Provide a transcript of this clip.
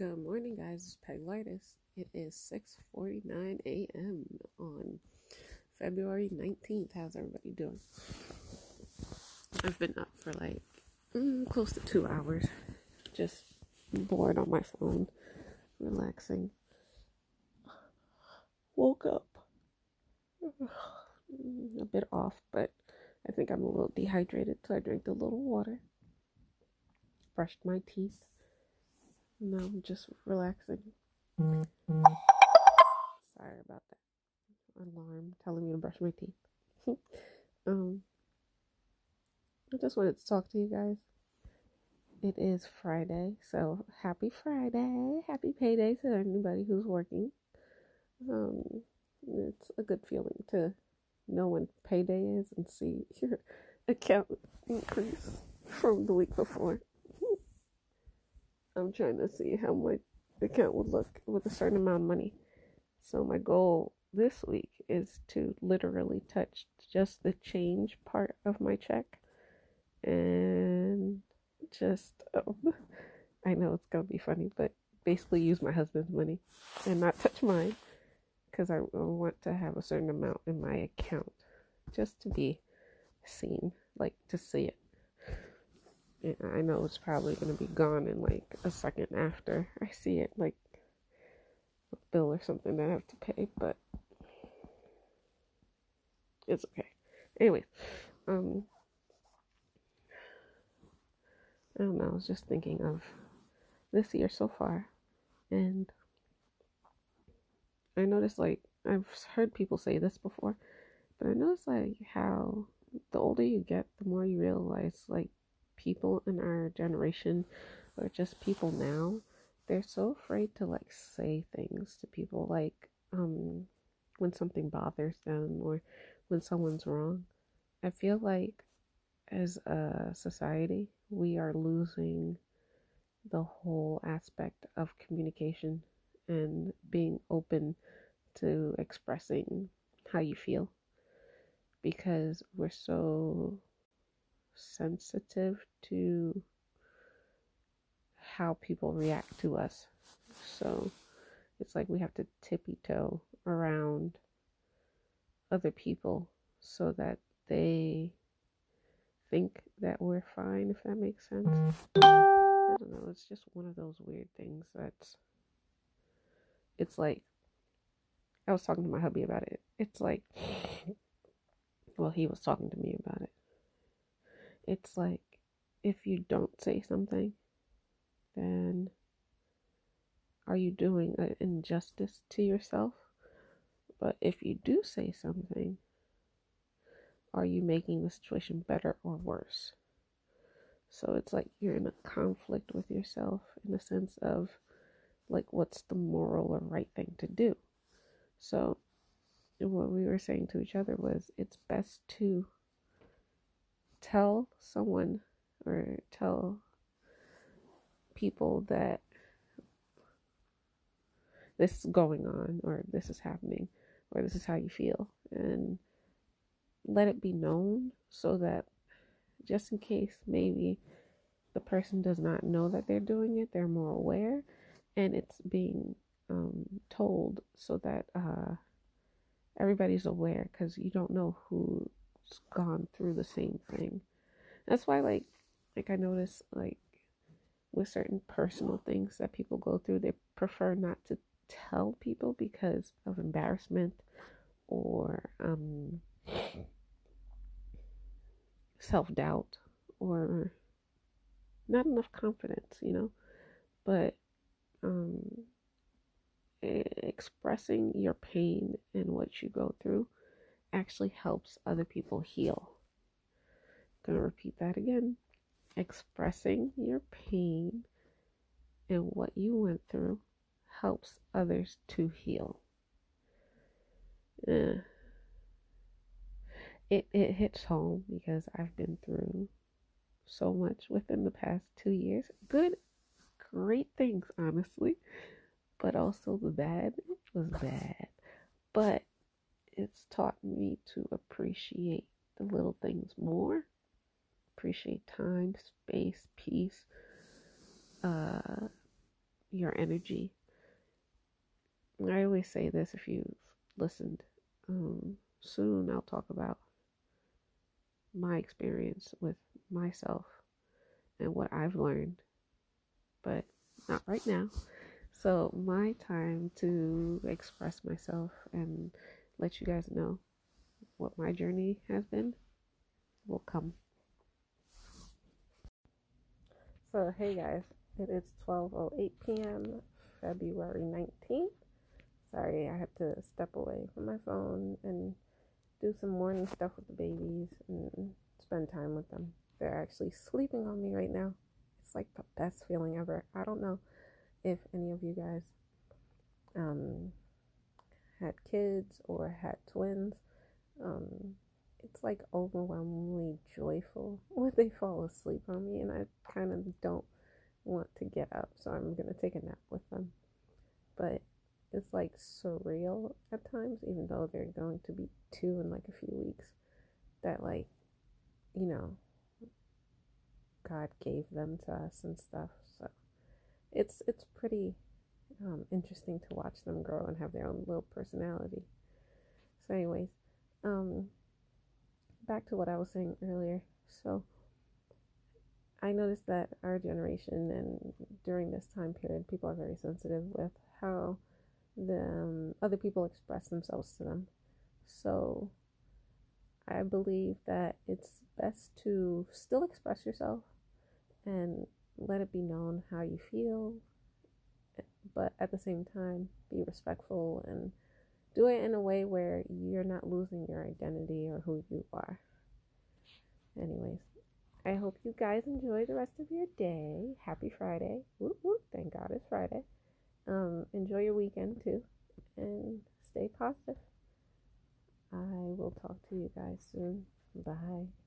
Good morning, guys. It's Peglartist. It is 6:49 a.m. on February 19th. How's everybody doing? I've been up for like mm, close to two hours, just bored on my phone, relaxing. Woke up a bit off, but I think I'm a little dehydrated, so I drank a little water, brushed my teeth no, I'm just relaxing. Sorry about that alarm telling me to brush my teeth. um, I just wanted to talk to you guys. It is Friday, so happy Friday, happy payday to anybody who's working. Um, it's a good feeling to know when payday is and see your account increase from the week before. I'm trying to see how my account would look with a certain amount of money. So my goal this week is to literally touch just the change part of my check and just um, I know it's gonna be funny, but basically use my husband's money and not touch mine because I, want to have a certain amount in my account just to be seen, like to see it. I know it's probably going to be gone in like a second after I see it, like a bill or something that I have to pay, but it's okay. Anyway, um, I don't know, I was just thinking of this year so far, and I noticed like I've heard people say this before, but I noticed like how the older you get, the more you realize like people in our generation or just people now they're so afraid to like say things to people like um when something bothers them or when someone's wrong. I feel like as a society we are losing the whole aspect of communication and being open to expressing how you feel because we're so sensitive to how people react to us. So it's like we have to tippy toe around other people so that they think that we're fine, if that makes sense. Mm-hmm. I don't know. It's just one of those weird things that's. It's like. I was talking to my hubby about it. It's like. Well, he was talking to me about it it's like if you don't say something, then are you doing an injustice to yourself? But if you do say something, are you making the situation better or worse? So it's like you're in a conflict with yourself in the sense of like what's the moral or right thing to do. So what we were saying to each other was it's best to tell someone or tell people that this is going on or this is happening or this is how you feel and let it be known so that just in case maybe the person does not know that they're doing it they're more aware and it's being um, told so that uh, everybody's aware because you don't know who gone through the same thing. That's why, like, like I notice, like, with certain personal things that people go through, they prefer not to tell people because of embarrassment or um, self doubt or not enough confidence, you know. But um, expressing your pain and what you go through actually helps other people heal. I'm going to repeat that again. Expressing your pain and what you went through helps others to heal. Uh, it, it hits home because I've been through so much within the past two years. Good, great things, honestly, but also the bad was bad. But it's taught me to appreciate the little things more, appreciate time, space, peace, uh, your energy. I always say this if you've listened. Um, soon I'll talk about my experience with myself and what I've learned, but not right now. So, my time to express myself and let you guys know what my journey has been will come. So, hey guys, it is 12:08 p.m. February 19th. Sorry, I had to step away from my phone and do some morning stuff with the babies and spend time with them. They're actually sleeping on me right now. It's like the best feeling ever. I don't know if any of you guys um, had kids or had twins. Um, it's like overwhelmingly joyful when they fall asleep on me, and I kind of don't want to get up, so I'm gonna take a nap with them. But it's like surreal at times, even though they're going to be two in like a few weeks. That like, you know, God gave them to us and stuff. So it's it's pretty um, interesting to watch them grow and have their own little personality. So, anyways, um, back to what I was saying earlier. So, I noticed that our generation and during this time period, people are very sensitive with how the um, other people express themselves to them. So, I believe that it's best to still express yourself and let it be known how you feel, but at the same time, be respectful and do it in a way where you're not losing your identity or who you are. Anyways, I hope you guys enjoy the rest of your day. Happy Friday. Woo woo. Thank God it's Friday. Um, enjoy your weekend too and stay positive. I will talk to you guys soon. Bye.